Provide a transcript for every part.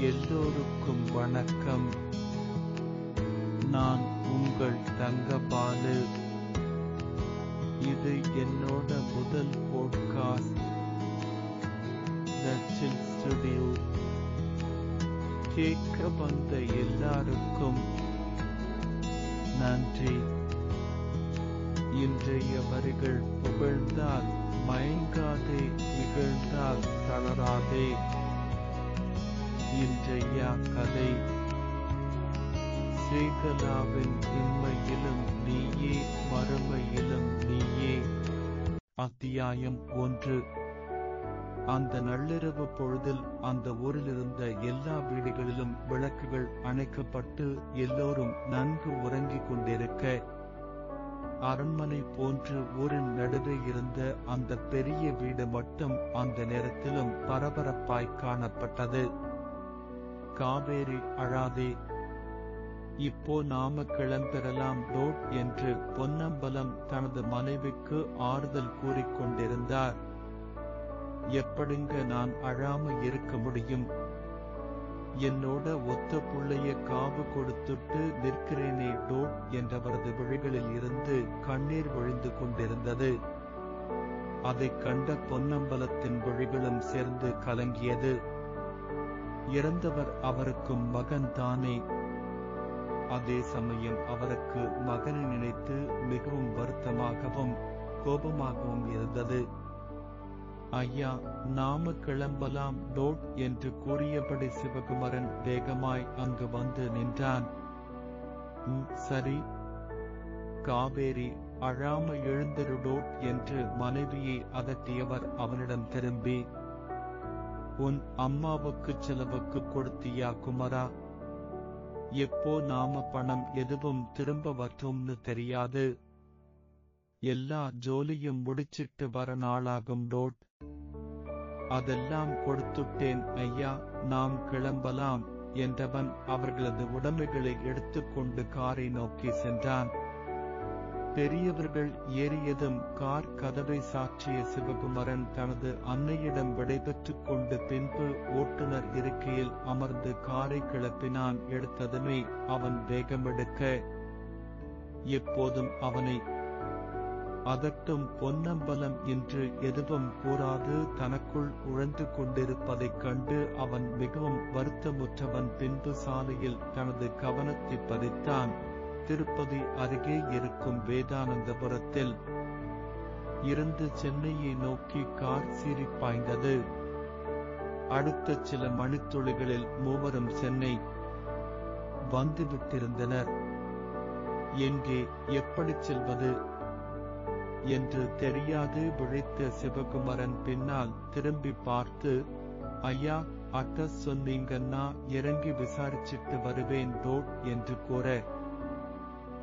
எல்லோருக்கும் வணக்கம். நான் உங்கள் தங்கபாலு. இது என்னோட முதல் போட்காஸ்ட் நச்சில் ஸ்டுடியோ கேட்க வந்த எல்லாருக்கும் நன்றி. இன்றைய வரிகள் புகழ்ந்தால் மயங்காதே நிகழ்ந்தால் தளராதே. இன்றைய கதை. சேகலாவின் இன்மையிலும் நீயே மறுமையிலும் நீயே. அத்தியாயம் ஒன்று. அந்த நள்ளிரவு பொழுதில் அந்த ஊரில் இருந்த எல்லா வீடுகளிலும் விளக்குகள் அணைக்கப்பட்டு எல்லோரும் நன்கு உறங்கிக் கொண்டிருக்க அரண்மனை போன்று ஊரின் நடுவே இருந்த அந்த பெரிய வீடு மட்டும் அந்த நேரத்திலும் பரபரப்பாய் காணப்பட்டது. காவேரி அழாதே. இப்போ நாம கிளம்பெறலாம் டோட் என்று பொன்னம்பலம் தனது மனைவிக்கு ஆறுதல் கூறிக்கொண்டிருந்தார் எப்படிங்க நான் அழாம இருக்க முடியும்? என்னோட ஒத்த புள்ளைய காவு கொடுத்துட்டு நிற்கிறேனே டோட் என்றவரது விழிகளில் இருந்து கண்ணீர் விழுந்து கொண்டிருந்தது. அதைக் கண்ட பொன்னம்பலத்தின் விழிகளும் சேர்ந்து கலங்கியது. இறந்தவர் அவருக்கும் மகன் தானே அதே சமயம் அவருக்கு மகனை நினைத்து மிகவும் வருத்தமாகவும் கோபமாகவும் இருந்தது. ஐயா நாம கிளம்பலாம் டோட் என்று கூறியபடி சிவகுமரன் வேகமாய் அங்கு வந்து நின்றான். சரி. காவேரி அழாம எழுந்திருடோட் என்று மனைவியை அகற்றியவர் அவனிடம் திரும்பி உன் அம்மாவுக்கு செலவுக்கு கொடுத்தியா குமரா? எப்போ நாம பணம் எதுவும் திரும்ப வற்றோம்னு தெரியாது. எல்லா ஜோலியும் முடிச்சிட்டு வர நாளாகும் டோட். அதெல்லாம் கொடுத்துட்டேன் ஐயா நாம் கிளம்பலாம் என்றவன் அவர்களது உடமைகளை எடுத்துக்கொண்டு காரை நோக்கி சென்றான். பெரியவர்கள் ஏறியதும் கார் கதவை சாற்றிய சிவகுமரன் தனது அன்னையிடம் விடைபெற்றுக் கொண்டு பின்பு ஓட்டுநர் இருக்கையில் அமர்ந்து காரை கிளப்பினான். எடுத்ததுமே அவன் வேகமெடுக்க எப்போதும் அவனை அதட்டும் பொன்னம்பலம் என்று எதுவும் கூறாது. தனக்குள் உழந்து கொண்டிருப்பதைக் கண்டு அவன் மிகவும் வருத்தமுற்றவன். பின்பு சாலையில் தனது கவனத்தை பதித்தான். திருப்பதி அருகே இருக்கும் வேதானந்தபுரத்தில் இருந்து சென்னையை நோக்கி கார் சீறி பாய்ந்தது. அடுத்த சில மணித்துளிகளில் மூவரும் சென்னை வந்துவிட்டிருந்தனர். எங்கே எப்படி செல்வது என்று தெரியாது விழித்த சிவகுமரன் பின்னால் திரும்பி பார்த்து ஐயா அட்ரஸ் சொன்னீங்கன்னா இறங்கி விசாரிச்சிட்டு வருவேன் டோட் என்று கூற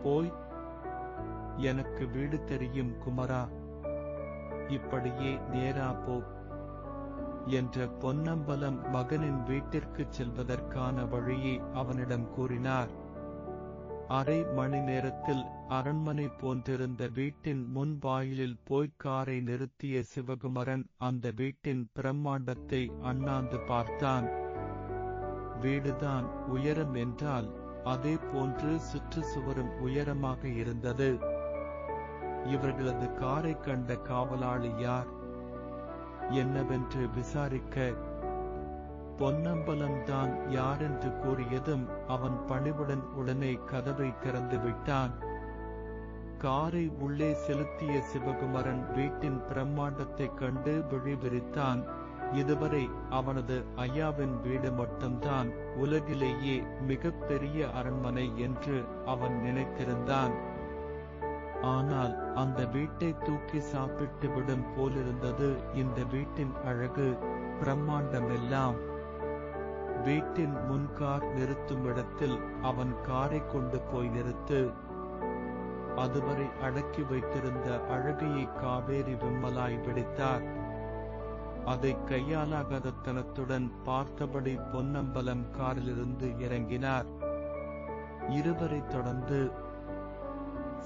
போய் எனக்கு வீடு தெரியும் குமரா. இப்படியே நேரா போ என்ற பொன்னம்பலம் மகனின் வீட்டிற்கு செல்வதற்கான வழியை அவனிடம் கூறினார். அரை மணி நேரத்தில் அரண்மனை போன்றிருந்த வீட்டின் முன் வாயிலில் போய்க்காரை காரை நிறுத்திய சிவகுமரன் அந்த வீட்டின் பிரம்மாண்டத்தை அண்ணாந்து பார்த்தான். வீடுதான் உயரம் என்றால் அதே போன்று சுற்றுச்சுவரும் உயரமாக இருந்தது. இவர்களது காரை கண்ட காவலாளி யார்? என்னவென்று விசாரிக்க. பொன்னம்பலம் தான் யாரென்று கூறியதும் அவன் பணிவுடன் உடனே கதவை திறந்து விட்டான். காரை உள்ளே செலுத்திய சிவகுமரன் வீட்டின் பிரம்மாண்டத்தைக் கண்டு விழிவிரித்தான். இதுவரை அவனது ஐயாவின் வீடு மட்டும்தான் உலகிலேயே மிகப்பெரிய அரண்மனை என்று அவன் நினைத்திருந்தான். ஆனால் அந்த வீட்டை தூக்கி சாப்பிட்டு விடும் போலிருந்தது இந்த வீட்டின் அழகு பிரம்மாண்டமெல்லாம். வீட்டின் முன்கார் நிறுத்தும் இடத்தில் அவன் காரை கொண்டு போய் நிறுத்து அதுவரை அடக்கி வைத்திருந்த அழகையை காவேரி விம்மலாய் பிடித்தார் அதை கையாலாகாதத்தனத்துடன் பார்த்தபடி பொன்னம்பலம் காரிலிருந்து இறங்கினார். இருவரை தொடர்ந்து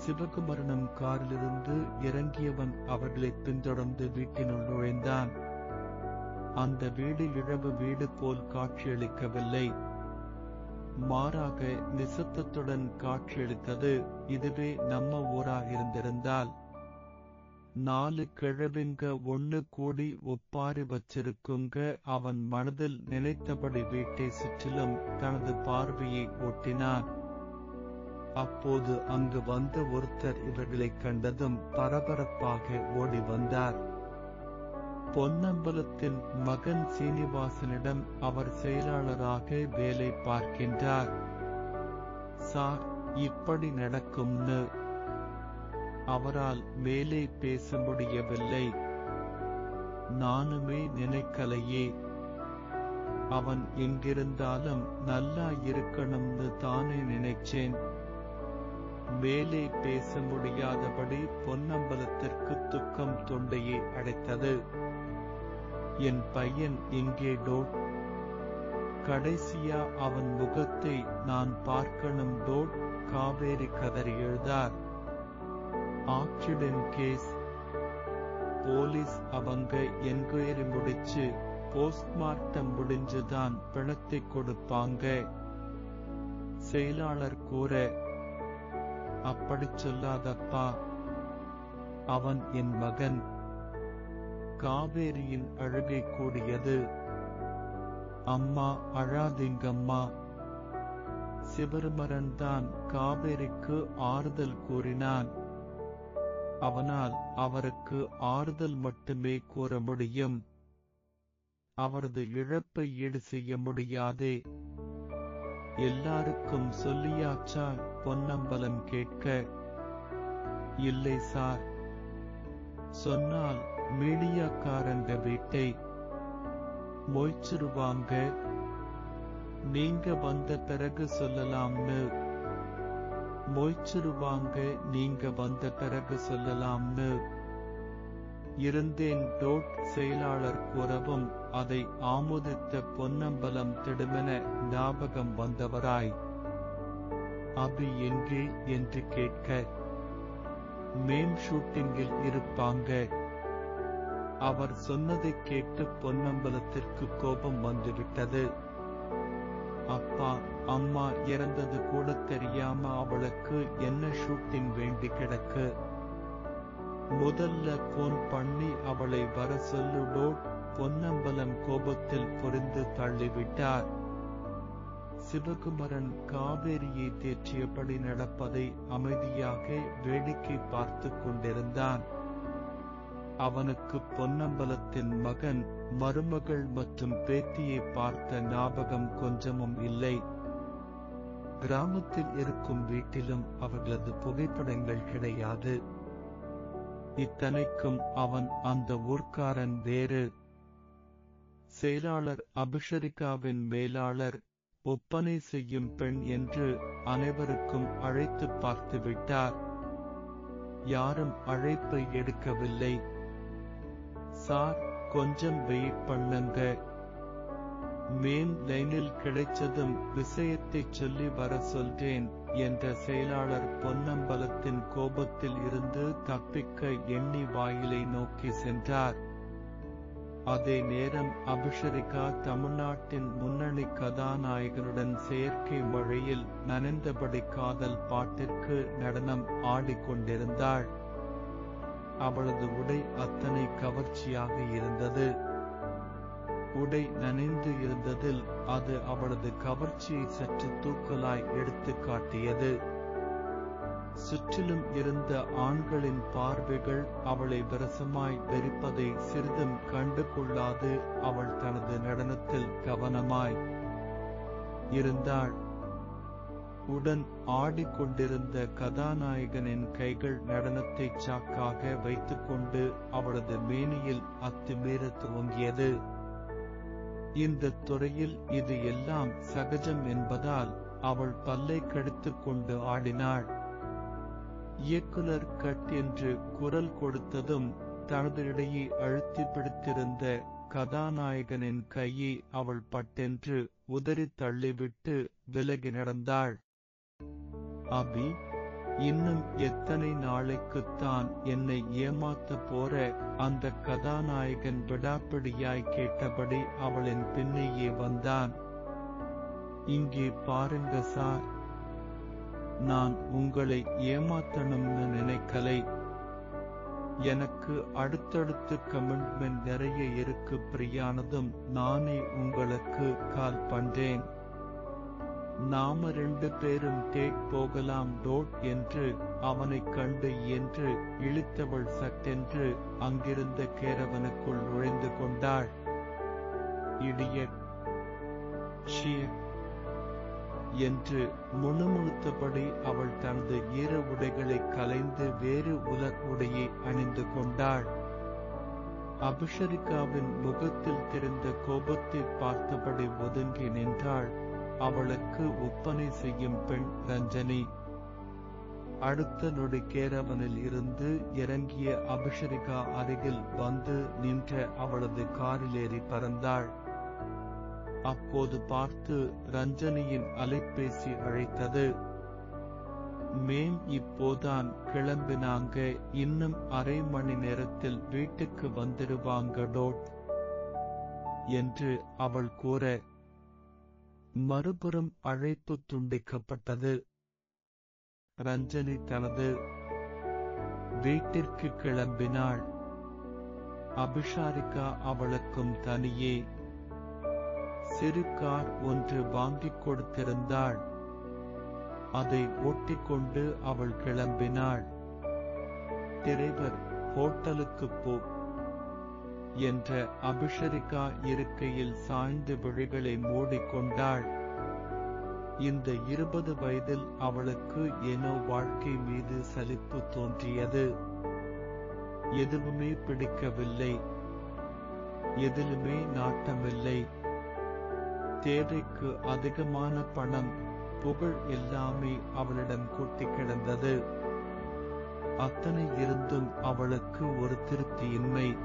சிவகுமரனும் காரிலிருந்து இறங்கியவன் அவர்களை பின்தொடர்ந்து வீட்டினுள் நுழைந்தான். அந்த வீடு இழவு வீடு போல் காட்சியளிக்கவில்லை. மாறாக நிசத்தத்துடன் காட்சியளித்தது இதுவே நம்ம ஊரா இருந்திருந்தால். நாலு கிழவிங்க ஒண்ணு கூடி ஒப்பாரி வச்சிருக்குங்க. அவன் மனதில் நினைத்தபடி வீட்டை சுற்றிலும் தனது பார்வையை ஓட்டினான். அப்போது அங்கு வந்த ஒருத்தர் இவர்களை கண்டதும் பரபரப்பாக ஓடி வந்தார். பொன்னம்பலத்தின் மகன் சீனிவாசனிடம் அவர் செயலாளராக வேலை பார்க்கின்றார். சார் இப்படி நடக்கும்னு அவரால் மேலே பேச முடியவில்லை. நானுமே நினைக்கலையே. அவன் எங்கிருந்தாலும் நல்லா இருக்கணும்னு தானே நினைச்சேன். மேலே பேச முடியாதபடி பொன்னம்பலத்திற்கு துக்கம் தொண்டையை அடைத்தது. என் பையன் இங்கே டோட் கடைசியா அவன் முகத்தை நான் பார்க்கணும் டோட் காவேரி கதறி எழுதார். Accident case. போலீஸ் அவங்க என்கொயரி முடிச்சு போஸ்ட்மார்ட்டம் முடிஞ்சுதான் பிணத்தை கொடுப்பாங்க. செயலாளர் கூற அப்படி சொல்லாதப்பா. அவன் என் மகன். காவேரியின் அழுகை கூடியது. அம்மா அழாதீங்கம்மா. சிவருமரன் தான் காவேரிக்கு ஆறுதல் கூறினான். அவனால் அவருக்கு ஆறுதல் மட்டுமே கூற முடியும். அவரது இழப்பை ஈடு செய்ய முடியாதே. எல்லாருக்கும் சொல்லியாச்சா? பொன்னம்பலம் கேட்க. இல்லை சார். சொன்னால் மீடியாக்காரங்க வீட்டை மொய்ச்சிருவாங்க. நீங்க வந்த பிறகு சொல்லலாம்னு மொய்ச்சிருவாங்க நீங்க வந்த பிறகு சொல்லலாம்னு. இருந்தேன் டோட் செயலாளர் கூறவும் அதை ஆமோதித்த பொன்னம்பலம் திடுமென ஞாபகம் வந்தவராய். அபி எங்கே என்று கேட்க மேம் ஷூட்டிங்கில் இருப்பாங்க. அவர் சொன்னதை கேட்டு பொன்னம்பலத்திற்கு கோபம் வந்துவிட்டது. அப்பா அம்மா இறந்தது கூட தெரியாம அவளுக்கு என்ன ஷூட்டிங் வேண்டி கிடக்கு? முதல்ல போன் பண்ணி அவளை வர சொல்லுடோ பொன்னம்பலம் கோபத்தில் பொறிந்து தள்ளிவிட்டார். சிவகுமரன் காவேரியை தேற்றியபடி நடப்பதை அமைதியாக வேடிக்கை பார்த்து கொண்டிருந்தான். அவனுக்கு பொன்னம்பலத்தின் மகன் மருமகள் மற்றும் பேத்தியை பார்த்த ஞாபகம் கொஞ்சமும் இல்லை. கிராமத்தில் இருக்கும் வீட்டிலும் அவர்களது புகைப்படங்கள் கிடையாது. இத்தனைக்கும் அவன் அந்த ஊர்க்காரன் வேறு. செயலாளர் அபிஷரிகாவின் மேலாளர் ஒப்பனை செய்யும் பெண் என்று அனைவருக்கும் அழைத்து பார்த்து விட்டார் யாரும் அழைப்பை எடுக்கவில்லை. சார் கொஞ்சம் வெயிட் பண்ணுங்க. மேம் லைனில் கிடைச்சதும் விஷயத்தை சொல்லி வர சொல்றேன். என்ற செயலாளர் பொன்னம்பலத்தின் கோபத்தில் இருந்து தப்பிக்க எண்ணி வாயிலை நோக்கி சென்றார். அதே நேரம் அபிஷரிகா தமிழ்நாட்டின் முன்னணி கதாநாயகனுடன் செயற்கை மழையில் நனைந்தபடி காதல் பாட்டிற்கு நடனம் ஆடிக்கொண்டிருந்தாள். அவளது உடை அத்தனை கவர்ச்சியாக இருந்தது. உடை நனைந்து இருந்ததில் அது அவளது கவர்ச்சியை சற்று தூக்கலாய் எடுத்து காட்டியது. சுற்றிலும் இருந்த ஆண்களின் பார்வைகள் அவளை விரசமாய் வெறிப்பதை சிறிதும் கண்டு கொள்ளாது அவள் தனது நடனத்தில் கவனமாய் இருந்தாள். உடன் ஆடிக்கொண்டிருந்த கதாநாயகனின் கைகள் நடனத்தை சாக்காக வைத்துக்கொண்டு அவளது மேனியில் அத்துமீற துவங்கியது. இந்த துறையில் இது எல்லாம் சகஜம் என்பதால் அவள் பல்லை கடித்துக்கொண்டு ஆடினாள். இயக்குனர் கட் என்று குரல் கொடுத்ததும் தனது இடையே அழுத்தி பிடித்திருந்த கதாநாயகனின் கையை அவள் பட்டென்று உதறி தள்ளிவிட்டு விலகி நடந்தாள். அபி இன்னும் எத்தனை நாளைக்குத்தான் என்னை ஏமாத்த போற? அந்த கதாநாயகன் விடாப்பிடியாய் கேட்டபடி அவளின் பின்னையே வந்தான். இங்கே பாருங்க சார் நான் உங்களை ஏமாத்தணும்னு நினைக்கலை. எனக்கு அடுத்தடுத்து கமிட்மெண்ட் நிறைய இருக்கு பிரியானதும் நானே உங்களுக்கு கால் பண்றேன். நாம ரெண்டு பேரும் டேக் போகலாம் டோட் என்று அவனைக் கண்டு என்று இழுத்தவள் சட்டென்று அங்கிருந்த கேரவனுக்குள் நுழைந்து கொண்டாள். இடியட் ஷியட் என்று முணுமுணுத்தபடி அவள் தனது ஈர உடைகளை கலைந்து வேறு உல உடையை அணிந்து கொண்டாள். அபிஷரிகாவின் முகத்தில் தெரிந்த கோபத்தை பார்த்தபடி ஒதுங்கி நின்றாள். அவளுக்கு ஒப்பனை செய்யும் பெண் ரஞ்சனி. அடுத்த நொடி கேரவனில் இருந்து இறங்கிய அபிஷரிகா அருகில் வந்து நின்ற அவளது காரிலேறி பறந்தாள். அப்போது பார்த்து ரஞ்சனியின் அலைபேசி அழைத்தது மேம் இப்போதான் கிளம்பினாங்க. இன்னும் அரை மணி நேரத்தில் வீட்டுக்கு வந்துடுவாங்க டோட் என்று அவள் கூற மறுபுறம் அழைப்பு துண்டிக்கப்பட்டது. ரஞ்சனி தனது வீட்டிற்கு கிளம்பினாள். அபிஷாரிகா அவளுக்கும் தனியே சிறு கார் ஒன்று வாங்கிக் கொடுத்திருந்தாள். அதை ஓட்டிக்கொண்டு அவள் கிளம்பினாள். டிரைவர் ஹோட்டலுக்கு போ என்ற அபிஷரிகா இருக்கையில் சாய்ந்து விழிகளை மூடிக்கொண்டாள். இந்த இருபது வயதில் அவளுக்கு ஏனோ வாழ்க்கை மீது சலிப்பு தோன்றியது. எதுவுமே பிடிக்கவில்லை. எதிலுமே நாட்டமில்லை. தேவைக்கு அதிகமான பணம் புகழ் எல்லாமே அவளிடம் கொட்டி கிடந்தது. அத்தனை இருந்தும் அவளுக்கு ஒரு திருப்தியின்மை.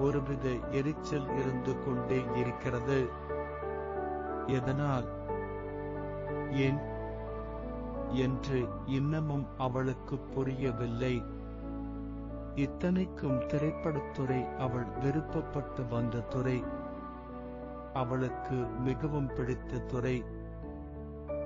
ஒருவித எரிச்சல் இருந்து கொண்டே இருக்கிறது. எதனால்? ஏன்? என்று இன்னமும் அவளுக்கு புரியவில்லை. இத்தனைக்கும் திரைப்படத்துறை அவள் விருப்பப்பட்டு வந்த துறை. அவளுக்கு மிகவும் பிடித்த துறை.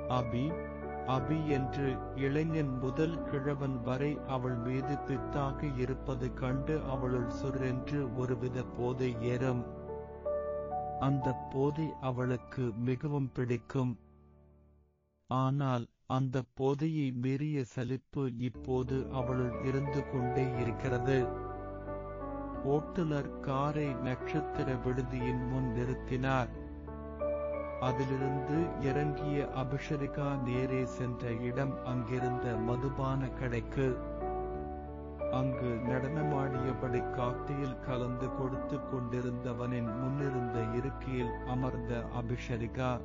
அபி அபி என்று இளைஞன் முதல் கிழவன் வரை அவள் மீது பித்தாக இருப்பது கண்டு அவளுள் சுரென்று ஒருவித போதை ஏறும். அந்த போதை அவளுக்கு மிகவும் பிடிக்கும். ஆனால் அந்த போதையை மீறிய சலிப்பு இப்போது அவளுள் இருந்து கொண்டே இருக்கிறது. ஓட்டுநர் காரை நட்சத்திர விடுதியின் முன் நிறுத்தினார். அதிலிருந்து இறங்கிய அபிஷரிகா நேரே சென்ற இடம் அங்கிருந்த மதுபான கடைக்கு. அங்கு நடனமாடியபடி காக்டெயில் கலந்து கொடுத்து கொண்டிருந்தவனின் முன்னிருந்த இருக்கையில் அமர்ந்த அபிஷரிகா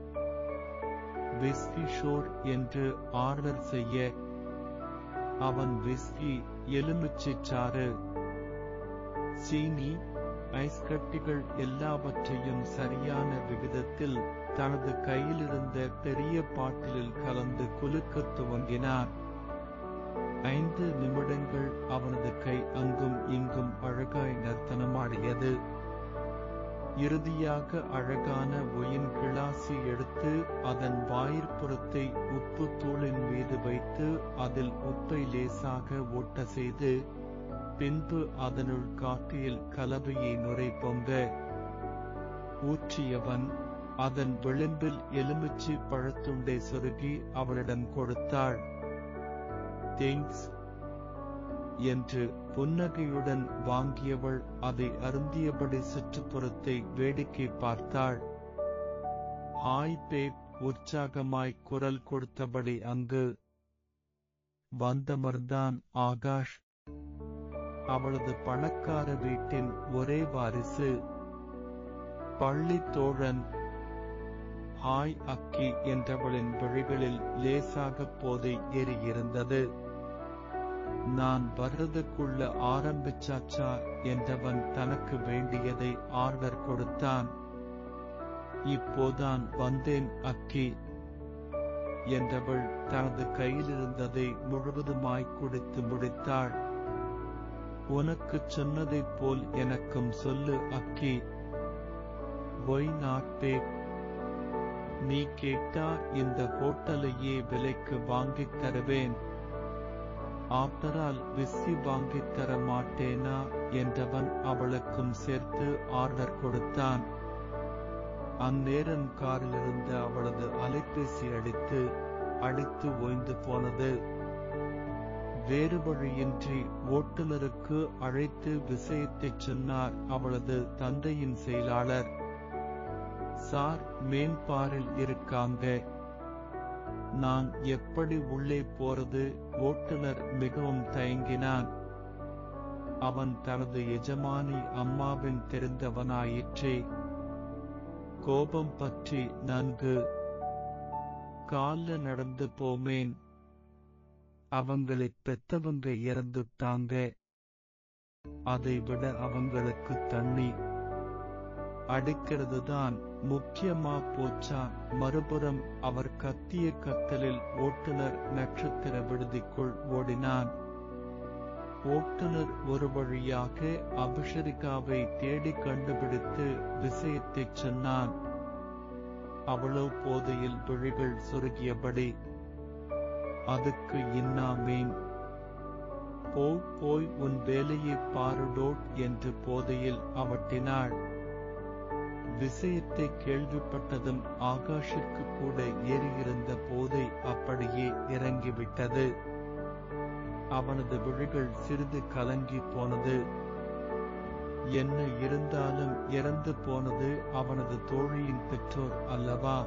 விஸ்கி ஷோர் என்று ஆர்டர் செய்ய. அவன் விஸ்கி எலுமிச்சிச்சாறு சீனி ஐஸ்கட்டிகள் எல்லாவற்றையும் சரியான விகிதத்தில் தனது கையிலிருந்த பெரிய பாட்டிலில் கலந்து குலுக்கத் துவங்கினார். ஐந்து நிமிடங்கள் அவனது கை அங்கும் இங்கும் அழகாய் நர்த்தனமாடியது. இறுதியாக அழகான ஒயின் கிளாசி எடுத்து அதன் வாயிற்புறத்தை உப்பு தூளின் மீது வைத்து அதில் உப்பை லேசாக ஒட்ட செய்து பின்பு அதனுள் காட்டியில் கலவையை நுரை பொங்க. ஊற்றியவன் அதன் விளிம்பில் எலுமிச்சை பழத்துண்டை சொருகி அவளிடம் கொடுத்தாள். தேங்க்ஸ் என்று புன்னகையுடன் வாங்கியவள் அதை அருந்தியபடி சுற்றுப்புறத்தை வேடிக்கை பார்த்தாள். ஹாய் பேப் உற்சாகமாய் குரல் கொடுத்தபடி அங்கு வந்தமர்தான் ஆகாஷ். அவளது பணக்கார வீட்டின் ஒரே வாரிசு. பள்ளி தோழன் ஹாய் அக்கி என்றவளின் விழிகளில் லேசாக போதை ஏறியிருந்தது நான் வர்றதுக்குள்ள ஆரம்பிச்சாச்சா என்றவன் தனக்கு வேண்டியதை ஆர்டர் கொடுத்தான். இப்போதான் வந்தேன் அக்கி என்றவள் தனது கையிலிருந்ததை முழுவதுமாய் குடித்து முடித்தாள். உனக்கு சொன்னதைப் போல் எனக்கும் சொல்லு அக்கி. ஒய் நாட் பேக் நீ கேட்டா இந்த ஹோட்டலையே விலைக்கு வாங்கித் தருவேன். ஆப்டரால் விசி வாங்கித் தர மாட்டேனா என்றவன் அவளுக்கும் சேர்த்து ஆர்டர் கொடுத்தான். அந்நேரம் காரிலிருந்து அவளது அலைபேசி அடித்து அடித்து ஓய்ந்து போனது. வேறு வழியின்றி ஓட்டுநருக்கு அழைத்து விஷயத்தைச் சொன்னார் அவளது தந்தையின் செயலாளர். சார் மேம்பாரில் இருக்காங்க. நான் எப்படி உள்ளே போறது? ஓட்டுநர் மிகவும் தயங்கினான் அவன் தனது எஜமானி அம்மாவின் தெரிந்தவனாயிற்றே. கோபம் பற்றி நன்கு கால்ல நடந்து போமேன். அவங்களை பெத்தவங்க இறந்துட்டாங்க. அதை விட அவங்களுக்கு தண்ணி அடிக்கிறது தான் முக்கியமா போச்சா? மறுபுறம் அவர் கத்திய கத்தலில் ஓட்டுநர் நட்சத்திர விடுதிக்குள் ஓடினான். ஓட்டுநர் ஒரு வழியாக அபிஷரிகாவை தேடி கண்டுபிடித்து விஷயத்தைச் சொன்னான். அவளோ போதையில் விழிகள் சுருகியபடி அதுக்கு இன்னாமேன்? போ போய் உன் வேலையை பாருடோட் என்று போதையில் அவட்டினாள். விஷயத்தை கேள்விப்பட்டதும் ஆகாஷிற்கு கூட ஏறியிருந்த போதை அப்படியே இறங்கிவிட்டது. அவனது விழிகள் சிறிது கலங்கி போனது. என்ன இருந்தாலும் இறந்து போனது அவனது தோழியின் பெற்றோர் அல்லவா?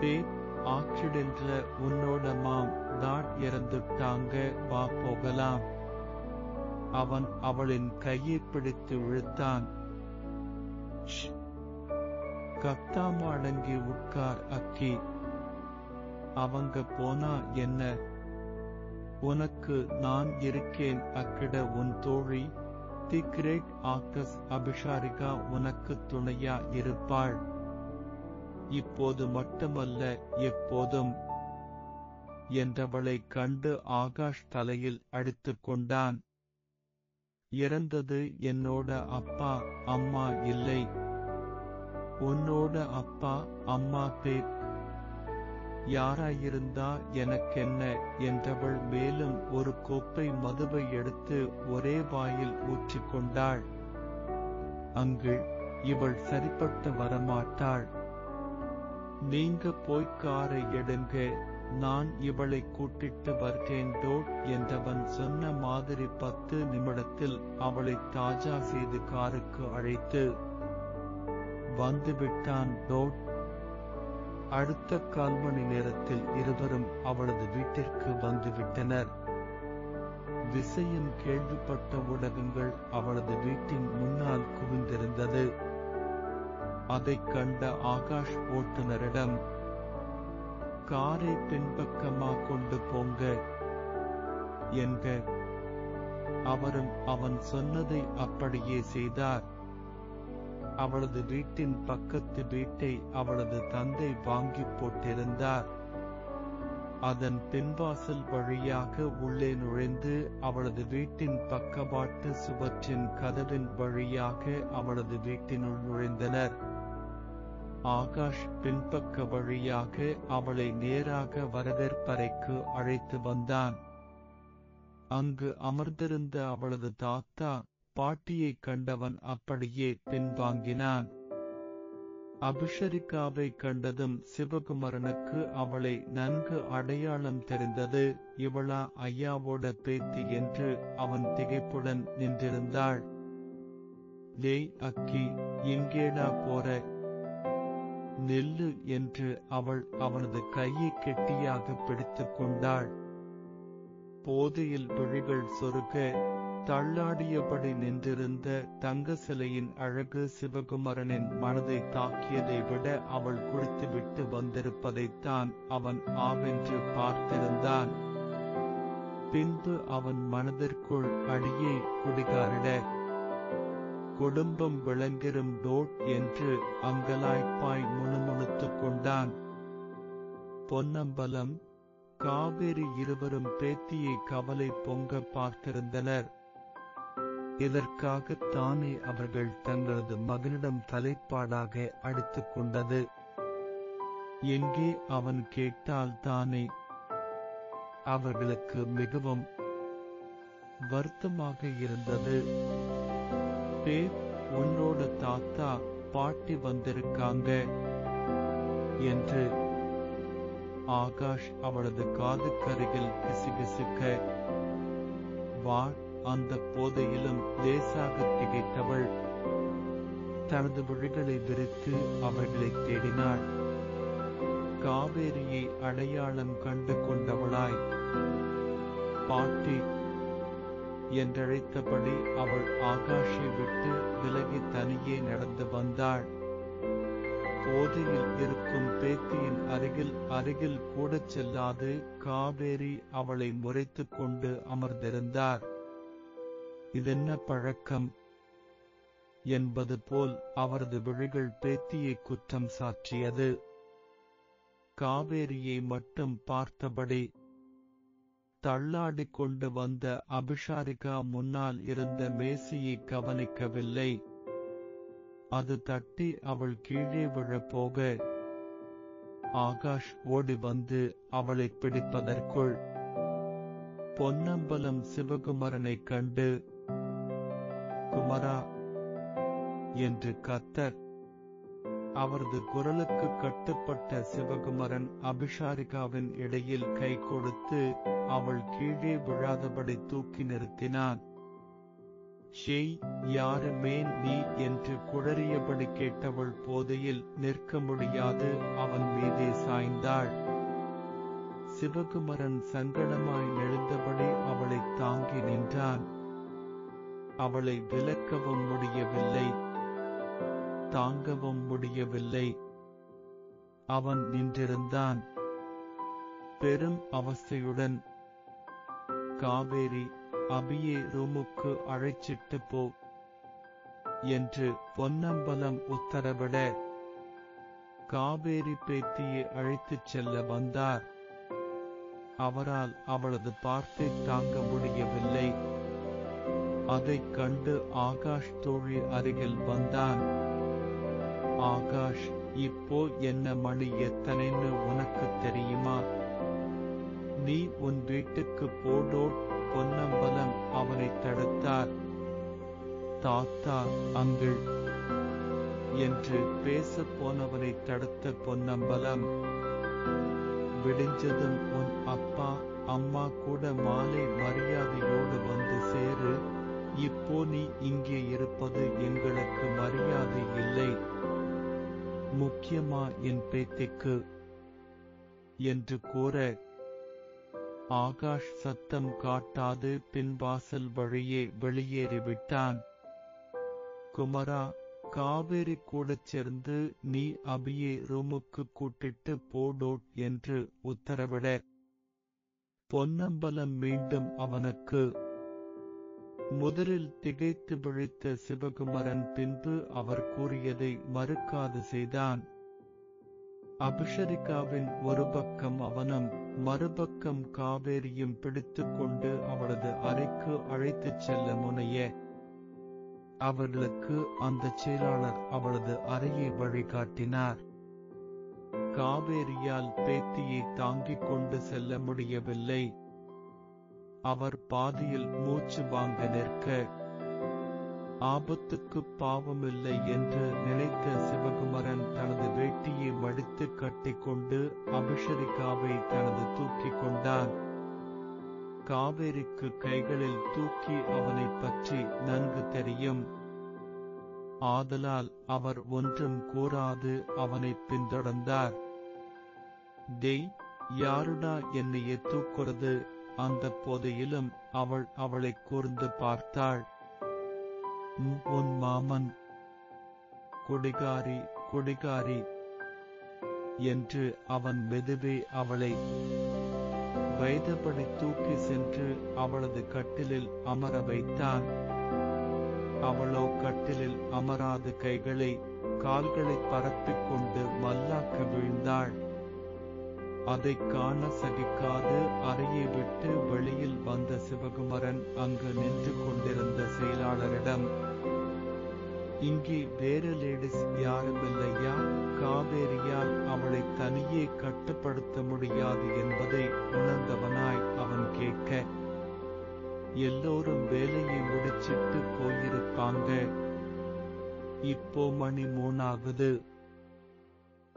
பேப் ஆக்சிடென்ட்ல உன்னோட மாம் தான் இறந்துட்டாங்க வா போகலாம். அவன் அவளின் கையை பிடித்து இழுத்தான். ஷ். கத்தாம அடங்கி உட்கார் அக்கி. அவங்க போனா என்ன? உனக்கு நான் இருக்கேன் அக்கிட உன் தோழி. தி கிரேட் ஆக்டஸ் அபிஷாரிகா உனக்கு துணையா இருப்பாள். இப்போது மட்டுமல்ல எப்போதும். என்றவளை கண்டு ஆகாஷ் தலையில் அடித்து கொண்டான். இறந்தது என்னோட அப்பா அம்மா இல்லை. உன்னோட அப்பா அம்மா பேர். யாராயிருந்தா எனக்கென்ன என்றவள் மேலும் ஒரு கோப்பை மதுவை எடுத்து ஒரே வாயில் ஊற்றிக்கொண்டாள். அங்கு இவள் சரிப்பட்டு வரமாட்டாள். நீங்க போய் காரை எடுங்க நான் இவளை கூட்டிட்டு வருகிறேன் என்றவன் சொன்ன மாதிரி பத்து நிமிடத்தில் அவளை தாஜா செய்து காருக்கு அழைத்து வந்துவிட்டான். டோட் அடுத்த கால் மணி நேரத்தில் இருவரும் அவளது வீட்டிற்கு வந்துவிட்டனர். விசையின் கேள்விப்பட்ட ஊடகங்கள் அவளது வீட்டின் முன்னால் குவிந்திருந்தது. அதைக் கண்ட ஆகாஷ் ஓட்டுநரிடம் காரை பின்பக்கமா கொண்டு போங்க என்க. அவரும் அவன் சொன்னதை அப்படியே செய்தார். அவளது வீட்டின் பக்கத்து வீட்டை அவளது தந்தை வாங்கி போட்டிருந்தார். அதன் பின்வாசல் வழியாக உள்ளே நுழைந்து அவளது வீட்டின் பக்கவாட்டு சுவற்றின் கதவின் வழியாக அவளது வீட்டினுள் நுழைந்தனர். ஆகாஷ் பின்பக்க வழியாக அவளை நேராக வரவேற்பறைக்கு அழைத்து வந்தான். அங்கு அமர்ந்திருந்த அவளது தாத்தா பாட்டியைக் கண்டவன் அப்படியே பின்வாங்கினான். அபிஷரிக்காவை கண்டதும் சிவகுமரனுக்கு அவளை நன்கு அடையாளம் தெரிந்தது. இவளா ஐயாவோட பேத்தி என்று அவன் திகைப்புடன் நின்றிருந்தாள். லேய் அக்கி இங்கேடா போற? நெல்லு என்று அவள் அவனது கையை கெட்டியாக பிடித்துக் கொண்டாள். போதையில் விழிகள் சொருக தள்ளாடியபடி நின்றிருந்த தங்க சிலையின் அழகு சிவகுமரனின் மனதை தாக்கியதை விட அவள் குடித்துவிட்டு வந்திருப்பதைத்தான் அவன் ஆவென்று பார்த்திருந்தான். பின்பு அவன் மனதிற்குள் அடியே குடிகாரிட குடும்பம் விளங்கிரும் டோட் என்று அங்கலாய்ப்பாய் முணுமுணுத்துக் கொண்டான். பொன்னம்பலம் காவேரி இருவரும் பேத்தியை கவலை பொங்க பார்த்திருந்தனர். இதற்காக தானே அவர்கள் தங்களது மகனிடம் தலைப்பாடாக அடித்துக் கொண்டது. எங்கே அவன் கேட்டால் தானே. அவர்களுக்கு மிகவும் வருத்தமாக இருந்தது. பே உன்னோட தாத்தா பாட்டி வந்திருக்காங்க என்று ஆகாஷ் அவளது காதுக்கருகில் கிசுகிசுக்க வா அந்த போதையிலும் லேசாக திகைத்தவள். தனது விழிகளை விரித்து அவர்களை தேடினாள். காவேரியை அடையாளம் கண்டு கொண்டவளாய். பாட்டி என்றழைத்தபடி அவள் ஆகாஷை விட்டு விலகி தனியே நடந்து வந்தாள். போதையில் இருக்கும் பேத்தியின் அருகில் அருகில் கூடச் செல்லாது காவேரி அவளை முறைத்துக் கொண்டு அமர்ந்திருந்தார். இதென்ன பழக்கம்? என்பது போல் அவரது விழிகள் பேத்தியை குற்றம் சாற்றியது. காவேரியை மட்டும் பார்த்தபடி தள்ளாடிக் கொண்டு வந்த அபிஷாரிகா முன்னால் இருந்த மேசையை கவனிக்கவில்லை. அது தட்டி அவள் கீழே விழப்போக. ஆகாஷ் ஓடி வந்து அவளை பிடிப்பதற்குள் பொன்னம்பலம் சிவகுமரனைக் கண்டு குமரா என்று கத்தர் அவரது குரலுக்கு கட்டுப்பட்ட சிவகுமரன் அபிஷாரிகாவின் இடையில் கை கொடுத்து அவள் கீழே விழாதபடி தூக்கி நிறுத்தினான். ஷெய் யாருமே நீ? என்று குழறியபடி கேட்டவள் போதையில் நிற்க முடியாது அவன் மீதே சாய்ந்தாள். சிவகுமரன் சங்கடமாய் எழுந்தபடி அவளை தாங்கி நின்றான். அவளை விலக்கவும் முடியவில்லை. தாங்கவும் முடியவில்லை. அவன் நின்றிருந்தான். பெரும் அவஸ்தையுடன் காவேரி அபியே ரூமுக்கு அழைச்சிட்டு போ என்று பொன்னம்பலம் உத்தரவிட காவேரி பேத்தியை அழைத்துச் செல்ல வந்தார். அவரால் அவளது பார்த்தை தாங்க முடியவில்லை. அதைக் கண்டு ஆகாஷ் தோழி அருகில் வந்தான். ஆகாஷ் இப்போ என்ன மணி? எத்தனைன்னு உனக்கு தெரியுமா? நீ உன் வீட்டுக்கு போடோ பொன்னம்பலம் அவனை தடுத்தார். தாத்தா அங்கிள் என்று பேசப் போனவனை தடுத்த பொன்னம்பலம் விடிஞ்சதும் உன் அப்பா அம்மா கூட மாலை மரியாதையோடு வந்து சேரு. இப்போ நீ இங்கே இருப்பது எங்களுக்கு மரியாதை இல்லை. முக்கியமா என் பேத்திக்கு என்று கூற ஆகாஷ் சத்தம் காட்டாது பின்வாசல் வழியே வெளியேறிவிட்டான். குமரா காவேரி கூட சேர்ந்து நீ அபியே ரூமுக்கு கூட்டிட்டு போடோட் என்று உத்தரவிட. பொன்னம்பலம் மீண்டும் அவனுக்கு முதலில் திகைத்து விழித்த சிவகுமரன் பின்பு அவர் கூறியதை மறுக்காது செய்தான். அபிஷரிகாவின் ஒரு பக்கம் அவனும் மறுபக்கம் காவேரியும் பிடித்துக்கொண்டு அவளது அறைக்கு அழைத்துச் செல்ல முனைய. அவர்களுக்கு அந்த செயலாளர் அவளது அறையை வழிகாட்டினார். காவேரியால் பேத்தியை தாங்கிக் கொண்டு செல்ல முடியவில்லை. அவர் பாதியில் மூச்சு வாங்க நிற்க ஆபத்துக்கு பாவமில்லை என்று நினைத்த சிவகுமரன் தனது வேட்டியை மடித்து கட்டிக்கொண்டு அபிஷரிகாவை தனது தூக்கிக் கொண்டான். காவேரிக்கு கைகளில் தூக்கி அவனை பற்றி நன்கு தெரியும். ஆதலால் அவர் ஒன்றும் கூறாது அவனை பின்தொடர்ந்தார். டேய் யாருடா என்னையே தூக்குறது? அந்த போதையிலும் அவள் அவளை கூர்ந்து பார்த்தாள். உன் மாமன். குடிகாரி குடிகாரி என்று அவன் மெதுவே அவளை வைத்தபடி தூக்கி சென்று அவளது கட்டிலில் அமர வைத்தான். அவளோ கட்டிலில் அமராது கைகளை கால்களை பரப்பிக் கொண்டு மல்லாக்க விழுந்தாள். அதை காண சகிக்காது அறையை விட்டு வெளியில் வந்த சிவகுமரன் அங்கு நின்று கொண்டிருந்த செயலாளரிடம் இங்கே வேறு லேடிஸ் யாருமில்லையா? காவேரியால் அவளை தனியே கட்டுப்படுத்த முடியாது என்பதை உணர்ந்தவனாய் அவன் கேட்க எல்லோரும் வேலையை முடிச்சிட்டு போயிருப்பாங்க. இப்போ மணி மூணாகுது.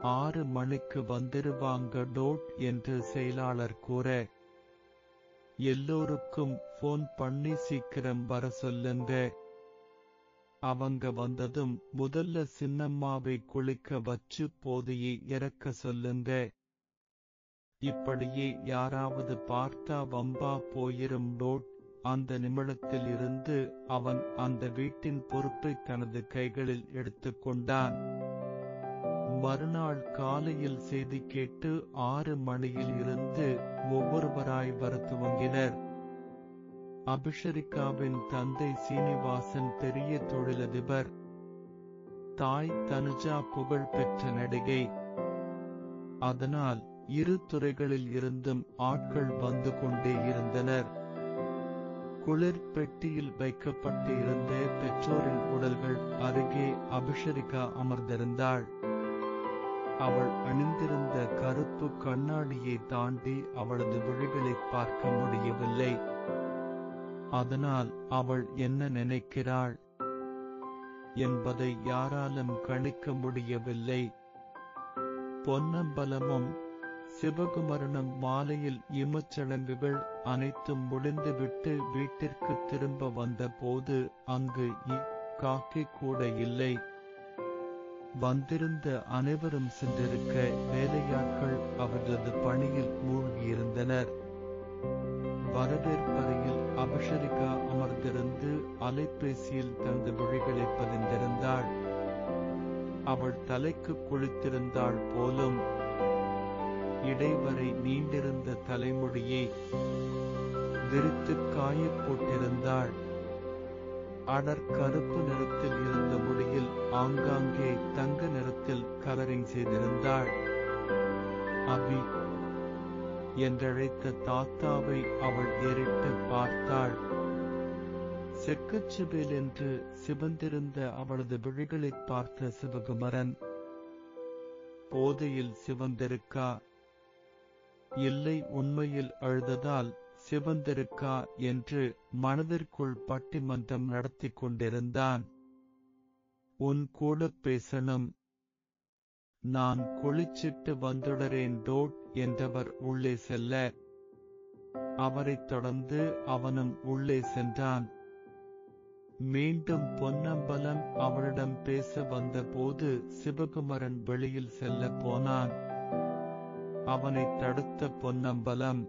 ஆறு மணிக்கு வந்துருவாங்க டோட் என்று செயலாளர் கூற எல்லோருக்கும் போன் பண்ணி சீக்கிரம் வர சொல்லுங்க. அவங்க வந்ததும் முதல்ல சின்னம்மாவை குளிக்க வச்சு போதையை இறக்க சொல்லுங்க. இப்படியே யாராவது பார்த்தா வம்பா போயிரும் டோட். அந்த நிமிடத்தில் இருந்து அவன் அந்த வீட்டின் பொறுப்பை தனது கைகளில் எடுத்துக்கொண்டான் மறுநாள் காலையில் செய்தி கேட்டு ஆறு மணியில் இருந்து ஒவ்வொருவராய் வர துவங்கினர் அபிஷரிகாவின் தந்தை சீனிவாசன் பெரிய தொழிலதிபர். தாய் தனுஜா புகழ் பெற்ற நடிகை. அதனால் இரு துறைகளில் இருந்தும் ஆட்கள் வந்து கொண்டே இருந்தனர். குளிர் பெட்டியில் வைக்கப்பட்டு இருந்த பெற்றோரின் உடல்கள் அருகே அபிஷரிகா அமர்ந்திருந்தாள். அவள் அணிந்திருந்த கருப்பு கண்ணாடியை தாண்டி அவளது விழிகளை பார்க்க முடியவில்லை. அதனால் அவள் என்ன நினைக்கிறாள்? என்பதை யாராலும் கணிக்க முடியவில்லை. பொன்னம்பலமும் சிவகுமரனும் மாலையில் இமச்சடங்குகள் அனைத்தும் முடிந்துவிட்டு வீட்டிற்கு திரும்ப வந்த போது அங்கு இ காக்கி கூட இல்லை. வந்திருந்த அனைவரும் சென்றிருக்க வேலையாட்கள் அவர்களது பணியில் மூழ்கியிருந்தனர். வரவேற்பறையில் அபிஷரிகா அமர்ந்திருந்து அலைபேசியில் தனது விழிகளை பதிந்திருந்தாள். அவள் தலைக்கு குளித்திருந்தாள் போலும். இடைவரை நீண்டிருந்த தலைமுடியை விரித்து காயப்போட்டிருந்தாள் அடர் கருப்பு நிறத்தில் இருந்த முடியில் ஆங்காங்கே தங்க நிறத்தில் கலரிங் செய்திருந்தாள். அபி என்றழைத்த தாத்தாவை அவள் ஏறிட்டு பார்த்தாள். செக்கச்சிவில் என்று சிவந்திருந்த அவளது விழிகளைப் பார்த்த சிவகுமரன் போதையில் சிவந்திருக்கா? இல்லை உண்மையில் அழுததால் சிவந்திருக்கா? என்று மனதிற்குள் பட்டிமன்றம் நடத்தி கொண்டிருந்தான். உன் கூட பேசணும். நான் குளிச்சிட்டு வந்துடுறேன் டோட் என்றவர் உள்ளே செல்ல. அவரைத் தொடர்ந்து அவனும் உள்ளே சென்றான். மீண்டும் பொன்னம்பலம் அவளிடம் பேச வந்தபோது சிவகுமரன் வெளியில் செல்ல போனான். அவனைத் தடுத்த பொன்னம்பலம்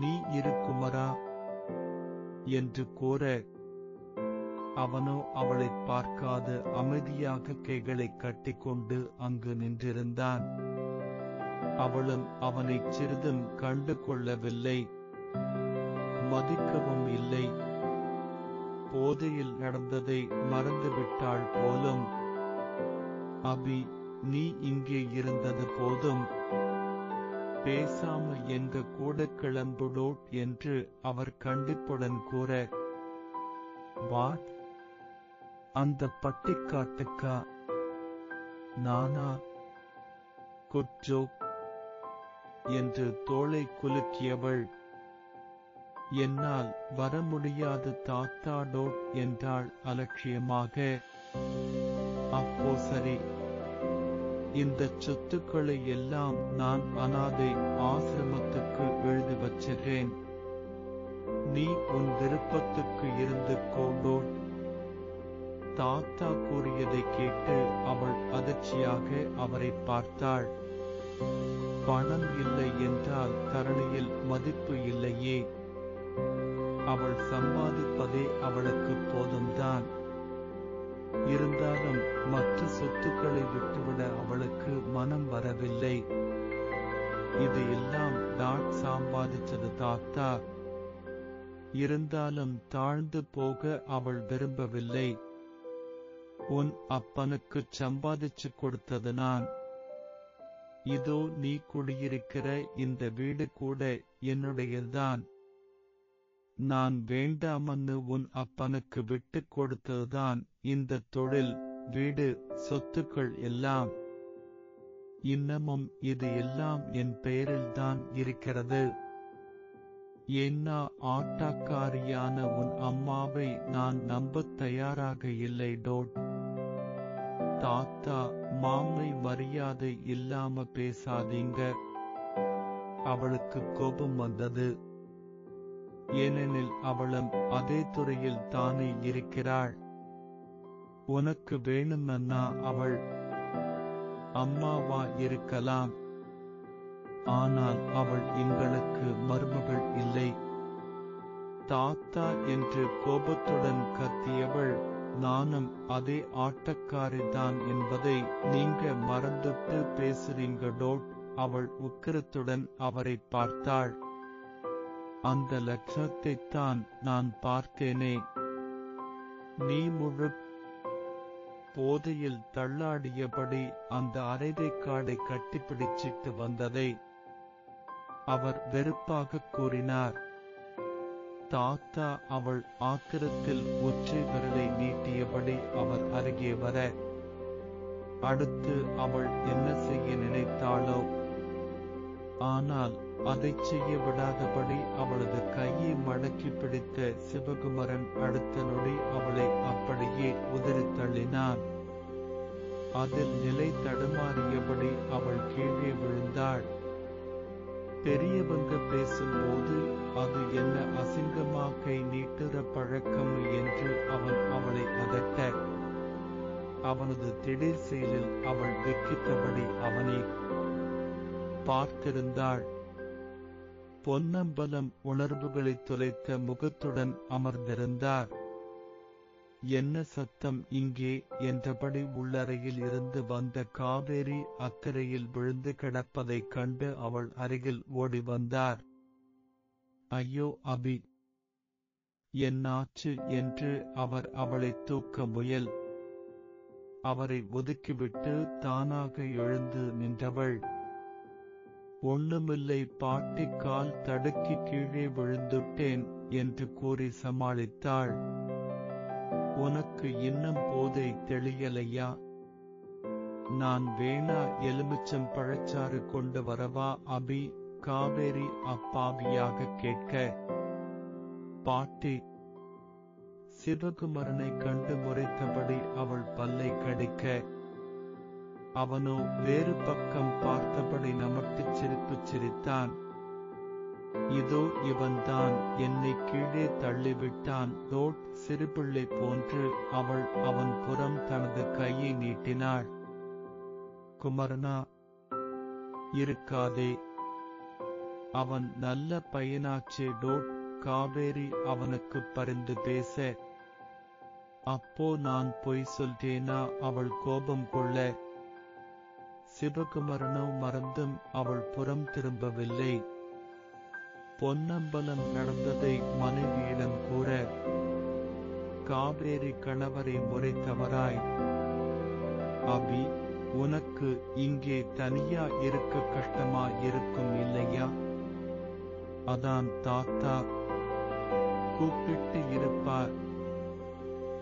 நீ இருக்குமரா என்று கூற அவனோ அவளைப் பார்க்காது அமைதியாக கைகளைக் கட்டிக்கொண்டு அங்கு நின்றிருந்தான். அவளும் அவனைச் சிறிதும் கண்டு கொள்ளவில்லை. மதிக்கவும் இல்லை. போதையில் நடந்ததை மறந்துவிட்டாள் போலும். அபி நீ இங்கே இருந்தது போதும். பேசாமல் எங்க கூட கிளம்புடோட் என்று அவர் கண்டிப்புடன் கூற வாட் அந்த பட்டிக்காட்டுக்கா? நானா? குற்றோ என்று தோளை குலுக்கியவள். என்னால் வர முடியாது தாத்தா டோட் என்றாள் அலட்சியமாக. அப்போ சரி. இந்த சொத்துக்களை எல்லாம் நான் அனாதை ஆசிரமத்துக்கு எழுதி வச்சிறேன் நீ உன் விருப்பத்துக்கு இருந்து கொண்டோன் தாத்தா கூறியதை கேட்டு அவள் அதிர்ச்சியாக அவரை பார்த்தாள். பணம் இல்லை என்றால் தரணியில் மதிப்பு இல்லையே. அவள் சம்பாதிப்பதே அவளுக்கு போதும்தான். இருந்தாலும் மற்ற சொத்துக்களை விட்டுவிட அவளுக்கு மனம் வரவில்லை. இது எல்லாம் டாட் சம்பாதிச்சது தாத்தா. இருந்தாலும் தாழ்ந்து போக அவள் விரும்பவில்லை. உன் அப்பனுக்கு சம்பாதிச்சு கொடுத்தது நான் இதோ நீ குடியிருக்கிற இந்த வீடு கூட என்னுடையதுதான். நான் வேண்டாமன்னு உன் அப்பனுக்கு விட்டுக் கொடுத்ததுதான் இந்த தொழில் வீடு சொத்துக்கள் எல்லாம். இன்னமும் இது எல்லாம் என் பெயரில்தான் இருக்கிறது. என்ன ஆட்டாக்காரியான உன் அம்மாவை நான் நம்பத் தயாராக இல்லை டோட் தாத்தா மாமை மரியாதை இல்லாம பேசாதீங்க. அவளுக்கு கோபம் வந்தது. ஏனெனில் அவளும் அதே துறையில் தானே இருக்கிறாள். உனக்கு வேணுமன்னா அவள் அம்மாவா இருக்கலாம். ஆனால் அவள் எங்களுக்கு மருமகள் இல்லை. தாத்தா என்று கோபத்துடன் கத்தியவள் நானும் அதே ஆட்டக்காரிதான் என்பதை நீங்க மறந்துட்டு பேசுறீங்க டோட் அவள் உக்கிரத்துடன் அவரை பார்த்தாள். அந்த லட்சத்தைத்தான் நான் பார்த்தேனே. நீ முழு போதையில் தள்ளாடியபடி அந்த அரைதைக்காடை கட்டிப்பிடிச்சிட்டு வந்ததை அவர் வெறுப்பாக கூறினார். தாத்தா அவள் ஆக்கிரத்தில் ஒற்றை விரலை நீட்டியபடி அவர் அருகே வர அடுத்து அவள் என்ன செய்ய நினைத்தாளோ? ஆனால் அதை செய்ய விடாதபடி அவளது கையை மடக்கி பிடித்த சிவகுமரன் அடுத்த நொடி அவளை அப்படியே உதறி தள்ளினான். அதில் நிலை தடுமாறியபடி அவள் கீழே விழுந்தாள். பெரியவங்க பேசும்போது அது என்ன அசிங்கமா கை நீட்டுற பழக்கம் என்று அவன் அவளை அதட்ட அவனது திடீர் செயலில் அவள் வெக்கித்தபடி அவனை பார்த்திருந்தாள். பொன்னம்பலம் உணர்வுகளை தொலைத்த முகத்துடன் அமர்ந்திருந்தார். என்ன சத்தம் இங்கே? என்றபடி உள்ளறையில் இருந்து வந்த காவேரி அக்கறையில் விழுந்து கிடப்பதைக் கண்டு அவள் அருகில் ஓடி வந்தார். ஐயோ அபி! என்னாச்சு? என்று அவர் அவளை தூக்க முயல். அவரை ஒதுக்கிவிட்டு தானாக எழுந்து நின்றவள். ஒண்ணுமில்லை பாட்டி கால் தடுக்கி கீழே விழுந்துட்டேன் என்று கூறி சமாளித்தாள். உனக்கு இன்னும் போதை தெளியலையா? நான் வேணா எலுமிச்சம் பழச்சாறு கொண்டு வரவா? அபி காவேரி அப்பாவியாக கேட்க. பாட்டி சிவகுமரனை கண்டு முறைத்தபடி அவள் பல்லை கடிக்க. அவனோ வேறு பக்கம் பார்த்தபடி நமட்டுச் சிரிப்பு சிரித்தான். இதோ இவன்தான் என்னை கீழே தள்ளிவிட்டான். தோட் சிறுபிள்ளை போன்று அவள் அவன் புறம் தனது கையை நீட்டினாள். குமரனா இருக்காதே. அவன் நல்ல பையனாச்சே டோட். காவேரி அவனுக்கு பரிந்து பேச அப்போ நான் பொய் சொல்றேனா அவள் கோபம் கொள்ள. சிவகுமரனோ மறந்தும் அவள் புறம் திரும்பவில்லை. பொன்னம்பலம் நடந்ததை மனைவியிடம் கூற காவேரி கணவரை முறைத்தவராய். அபி உனக்கு இங்கே தனியா இருக்க கஷ்டமா இருக்கும் இல்லையா? அதான் தாத்தா. கூப்பிட்டு இருப்பார்.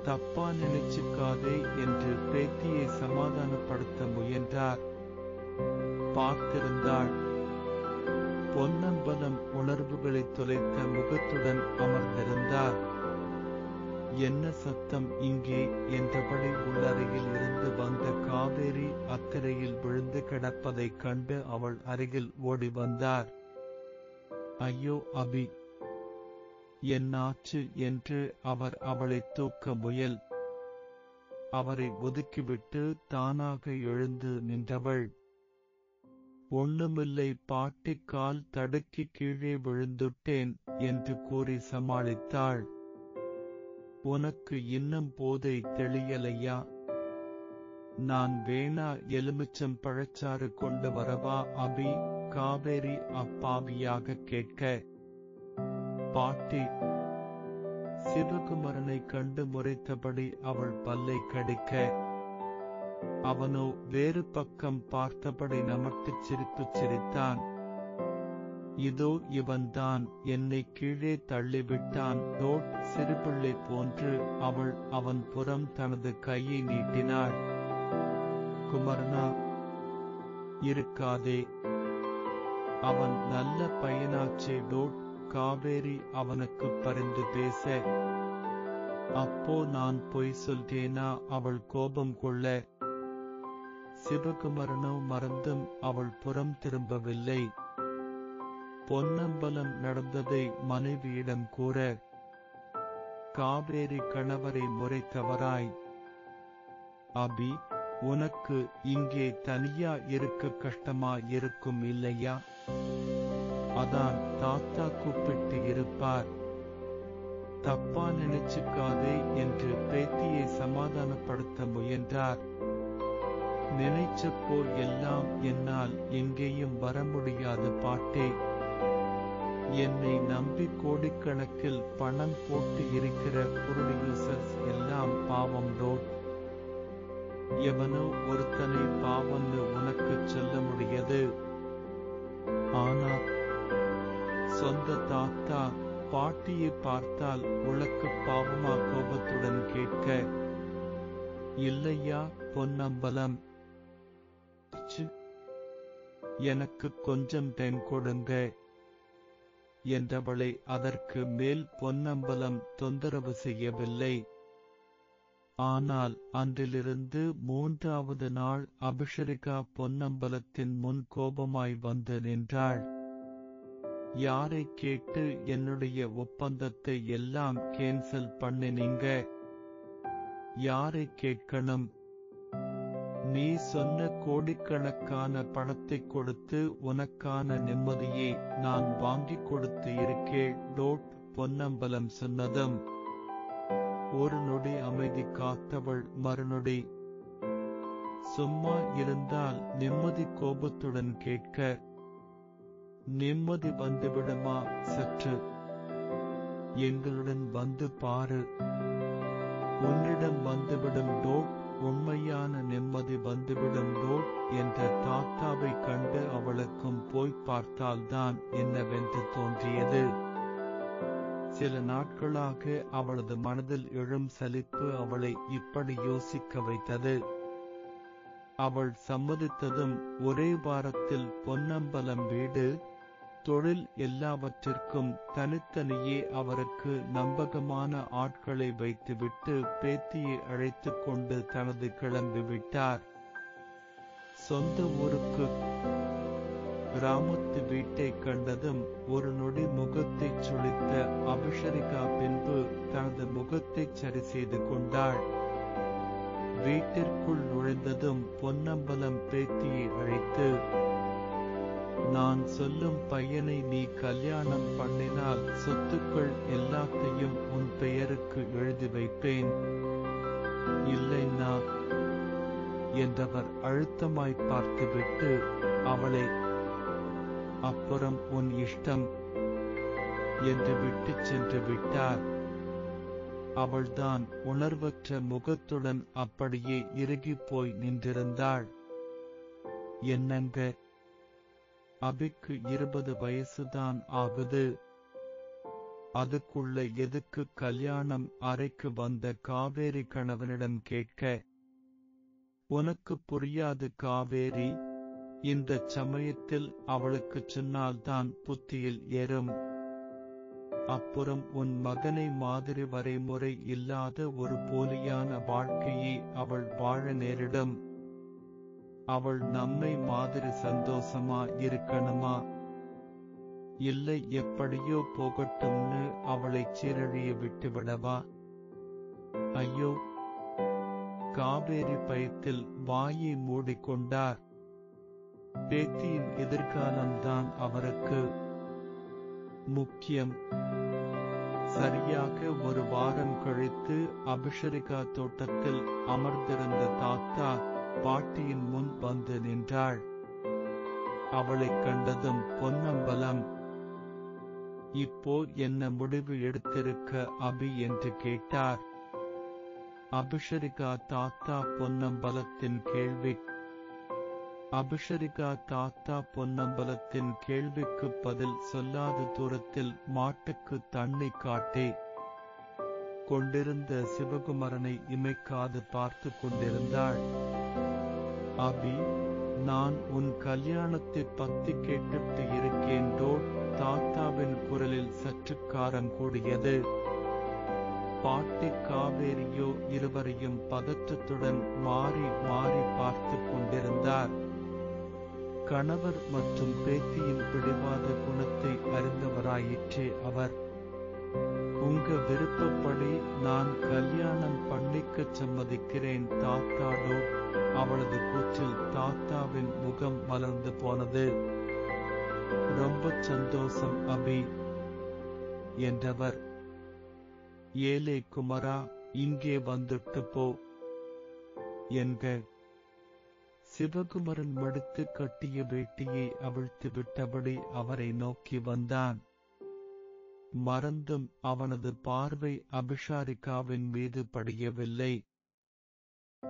தப்பா நினைச்சுக்காதே என்று பேத்தியை சமாதானப்படுத்த முயன்றார். பார்த்திருந்தாள். பொன்னம்பலம் உணர்வுகளை தொலைத்த முகத்துடன் அமர்ந்திருந்தார். என்ன சத்தம் இங்கே என்றபடி உள்ளறையில் இருந்து வந்த காவேரி அக்கறையில் விழுந்து கிடப்பதைக் கண்டு அவள் அருகில் ஓடி வந்தார். ஐயோ அபி என்னாச்சு? என்று அவர் அவளை தூக்க முயல். அவரை ஒதுக்கிவிட்டு தானாக எழுந்து நின்றவள். ஒண்ணுமில்லை பாட்டி கால் தடுக்கி கீழே விழுந்துட்டேன் என்று கூறி சமாளித்தாள். உனக்கு இன்னும் போதை தெளியலையா? நான் வேணா எலுமிச்சம் பழச்சாறு கொண்டு வரவா அபி காவேரி அப்பாவியாக கேட்க பாட்டி சிவகுமரனை கண்டு முறைத்தபடி அவள் பல்லை கடிக்க அவனோ வேறு பக்கம் பார்த்தபடி நமக்கு சிரித்துச் சிரித்தான். இதோ இவன்தான் என்னை கீழே தள்ளிவிட்டான். தோட் சிறுபிள்ளை போன்று அவள் அவன் புறம் தனது கையை நீட்டினாள். குமரனா இருக்காதே. அவன் நல்ல பையனாச்சே டோட். காவேரி அவனுக்கு பரிந்து பேச அப்போ நான் பொய் சொல்றேனா அவள் கோபம் கொள்ள சிவகுமரனோ மறந்தும் அவள் புறம் திரும்பவில்லை. பொன்னம்பலம் நடந்ததை மனைவியிடம் கூற காவேரி கணவரை முறைத்தவராய். அபி உனக்கு இங்கே தனியா இருக்க கஷ்டமா இருக்கும் இல்லையா? அதான் தாத்தா கூப்பிட்டு இருப்பார். தப்பா நினைச்சுக்காதே என்று பேத்தியை சமாதானப்படுத்த முயன்றார். நினைச்சப்போ எல்லாம் என்னால் எங்கேயும் வர முடியாது பாட்டே. என்னை நம்பி கோடிக்கணக்கில் பணம் போட்டு இருக்கிற ப்ரொடியூசர்ஸ் எல்லாம் பாவம் டோட் எவனோ ஒருத்தனை பாவம்னு உனக்கு சொல்ல முடியாது. ஆனா சொந்த தாத்தா பாட்டியை பார்த்தால் உனக்கு பாவமா கோபத்துடன் கேட்க இல்லையா பொன்னம்பலம்? ச்சு. எனக்கு கொஞ்சம் தென் கொடுங்க என்றவளை அதற்கு மேல் பொன்னம்பலம் தொந்தரவு செய்யவில்லை. ஆனால் அன்றிலிருந்து மூன்றாவது நாள் அபிஷரிகா பொன்னம்பலத்தின் முன் கோபமாய் வந்து நின்றாள். யாரை கேட்டு என்னுடைய ஒப்பந்தத்தை எல்லாம் கேன்சல் பண்ணினீங்க? யாரை கேட்கணும்? நீ சொன்ன கோடிக்கணக்கான பணத்தை கொடுத்து உனக்கான நிம்மதியை நான் வாங்கிக் கொடுத்து இருக்கேன். டோட் பொன்னம்பலம் சொன்னதும் ஒரு நொடி அமைதி காத்தவள் மறுநொடி சும்மா இருந்தால் நிம்மதி கோபத்துடன் கேட்க நிம்மதி வந்துவிடுமா சற்று? எங்களுடன் வந்து பாரு. உன்னிடம் வந்துவிடும் டோட் உண்மையான நிம்மதி வந்துவிடும் என்ற தாத்தாவை கண்டு அவளுக்கும் போய் பார்த்தால்தான் என்னவென்று தோன்றியது. சில நாட்களாக அவளது மனதில் எழும் சலிப்பு அவளை இப்படி யோசிக்க வைத்தது. அவள் சம்மதித்ததும் ஒரே வாரத்தில் பொன்னம்பலம் வீடு தொழில் எல்லாவற்றிற்கும் தனித்தனியே அவருக்கு நம்பகமான ஆட்களை வைத்துவிட்டு பேத்தியை அழைத்துக் கொண்டு தனது கிளம்பிவிட்டார் சொந்த ஊருக்கு கிராமத்து வீட்டை கண்டதும் ஒரு நொடி முகத்தை சுழித்த அபிஷரிகா பின்பு தனது முகத்தை சரி செய்து கொண்டாள். வீட்டிற்குள் நுழைந்ததும் பொன்னம்பலம் பேத்தியை அழைத்து நான் சொல்லும் பையனை நீ கல்யாணம் பண்ணினால் சொத்துக்கள் எல்லாத்தையும் உன் பெயருக்கு எழுதி வைப்பேன். இல்லைன்னா என்றவர் அழுத்தமாய் பார்த்துவிட்டு அவளை அப்புறம் உன் இஷ்டம் என்று விட்டு சென்று விட்டார். அவள்தான் உணர்வற்ற முகத்துடன் அப்படியே இறுகிப் போய் நின்றிருந்தாள். என்னங்க அபிக்கு இருபது வயசுதான் ஆகுது. அதுக்குள்ள எதுக்கு கல்யாணம் அறைக்கு வந்த காவேரி கணவனிடம் கேட்க உனக்கு புரியாது காவேரி இந்த சமயத்தில் அவளுக்குச் சொன்னால்தான் புத்தியில் ஏறும். அப்புறம் உன் மகனை மாதிரி வரைமுறை இல்லாத ஒரு போலியான வாழ்க்கையை அவள் வாழ நேரிடும். அவள் நம்மை மாதிரி சந்தோஷமா இருக்கணுமா? இல்லை எப்படியோ போகட்டும்னு அவளை சீரழிய விட்டுவிடவா ஐயோ காவேரி பயத்தில் வாயை மூடிக்கொண்டார். பேத்தியின் எதிர்காலம்தான் அவருக்கு முக்கியம். சரியாக ஒரு வாரம் கழித்து அபிஷரிகா தோட்டத்தில் அமர்ந்திருந்த தாத்தா பாட்டியின் முன் வந்து நின்றாள். அவளைக் கண்டதும் பொன்னம்பலம் இப்போ என்ன முடிவு எடுத்திருக்க அபி? என்று கேட்டார். அபிஷரிகா தாத்தா பொன்னம்பலத்தின் கேள்வி. அபிஷரிகா தாத்தா பொன்னம்பலத்தின் கேள்விக்கு பதில் சொல்லாத தூரத்தில் மாட்டுக்கு தண்ணி காட்டி. கொண்டிருந்த சிவகுமரனை இமைக்காது பார்த்து கொண்டிருந்தாள். அபி நான் உன் கல்யாணத்தை பத்தி கேட்டுட்டு இருக்கேன் தாத்தாவின் குரலில் சற்று காரம் கூடியது. பாட்டி காவேரியோ இருவரையும் பதற்றத்துடன் மாறி மாறி பார்த்து கொண்டிருந்தார். கணவர் மற்றும் பேத்தியின் பிடிவாத குணத்தை அறிந்தவராயிற்றே அவர். உங்க விருப்பப்படி நான் கல்யாணம் பண்ணிக்க சம்மதிக்கிறேன் தாத்தாடோ. அவளது கூச்சில் தாத்தாவின் முகம் மலர்ந்து போனது. ரொம்ப சந்தோஷம் அபி என்றவர். ஏலே குமரா இங்கே வந்துட்டு போ என்க. சிவகுமரன் மடுத்து கட்டிய வேட்டியை அவிழ்த்து விட்டபடி அவரை நோக்கி வந்தான். மறந்தும் அவனது பார்வை அபிஷாரிகாவின் மீது படியவில்லை.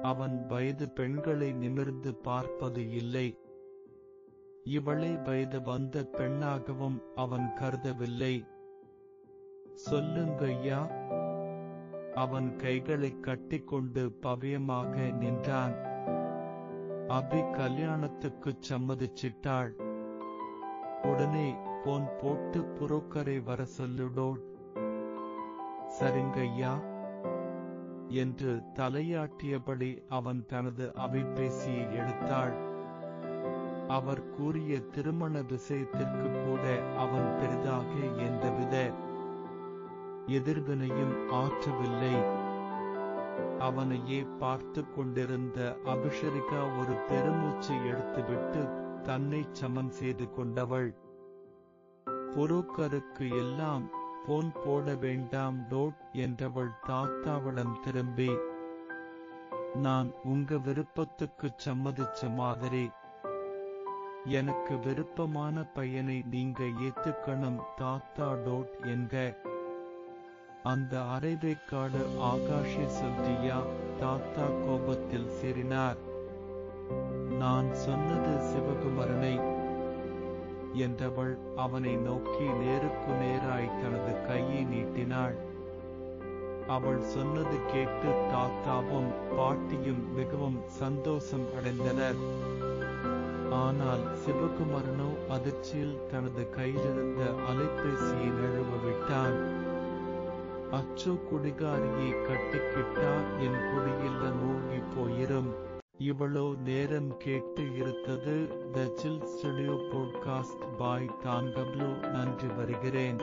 அவன் வயது பெண்களை நிமிர்ந்து பார்ப்பது இல்லை. இவளை வயது வந்த பெண்ணாகவும் அவன் கருதவில்லை. சொல்லுங்கய்யா. அவன் கைகளை கட்டிக்கொண்டு பவியமாக நின்றான். அபி கல்யாணத்துக்குச் சம்மதிச்சிட்டாள். உடனே போன் போட்டு புரோக்கரை வர சொல்லுடோ சரிங்கய்யா. என்று தலையாட்டியபடி அவன் தனது அபிப்பேசியை எடுத்தாள். அவர் கூறிய திருமண விஷயத்திற்கு கூட அவன் பெரிதாக எந்தவித எதிர்வினையும் ஆற்றவில்லை. அவனையே பார்த்து கொண்டிருந்த அபிஷரிகா ஒரு பெருமூச்சை எடுத்துவிட்டு தன்னை சமன் செய்து கொண்டவள். புரோக்கருக்கு எல்லாம் போன் போட வேண்டாம் டோட் என்றவள் தாத்தாவிடம் திரும்பி நான் உங்க விருப்பத்துக்குச் சம்மதிச்ச மாதிரி. எனக்கு விருப்பமான பையனை நீங்க ஏத்துக்கணும் தாத்தா டோட் என்க. அந்த அரைவேக்காடு ஆகாஷி சொல்றியா தாத்தா கோபத்தில் சேரினார். நான் சொன்னது சிவகுமரனை என்றவள் அவனை நோக்கி நேருக்கு நேராய் தனது கையை நீட்டினாள். அவள் சொன்னது கேட்டு தாத்தாவும் பாட்டியும் மிகவும் சந்தோஷம் அடைந்தனர். ஆனால் சிவகுமரனோ அதிர்ச்சியில் தனது கையிலிருந்த அலைபேசியை நழுவ விட்டான். அச்சோ குடிகாரியை கட்டிக்கிட்டா என் குடியில் மூழ்கி போயிரும். இவ்வளோ நேரம் கேட்டு இருந்தது த சில் ஸ்டுடியோ போட்காஸ்ட் பாய் தாங்கப்ளோ நன்றி வருகிறேன்.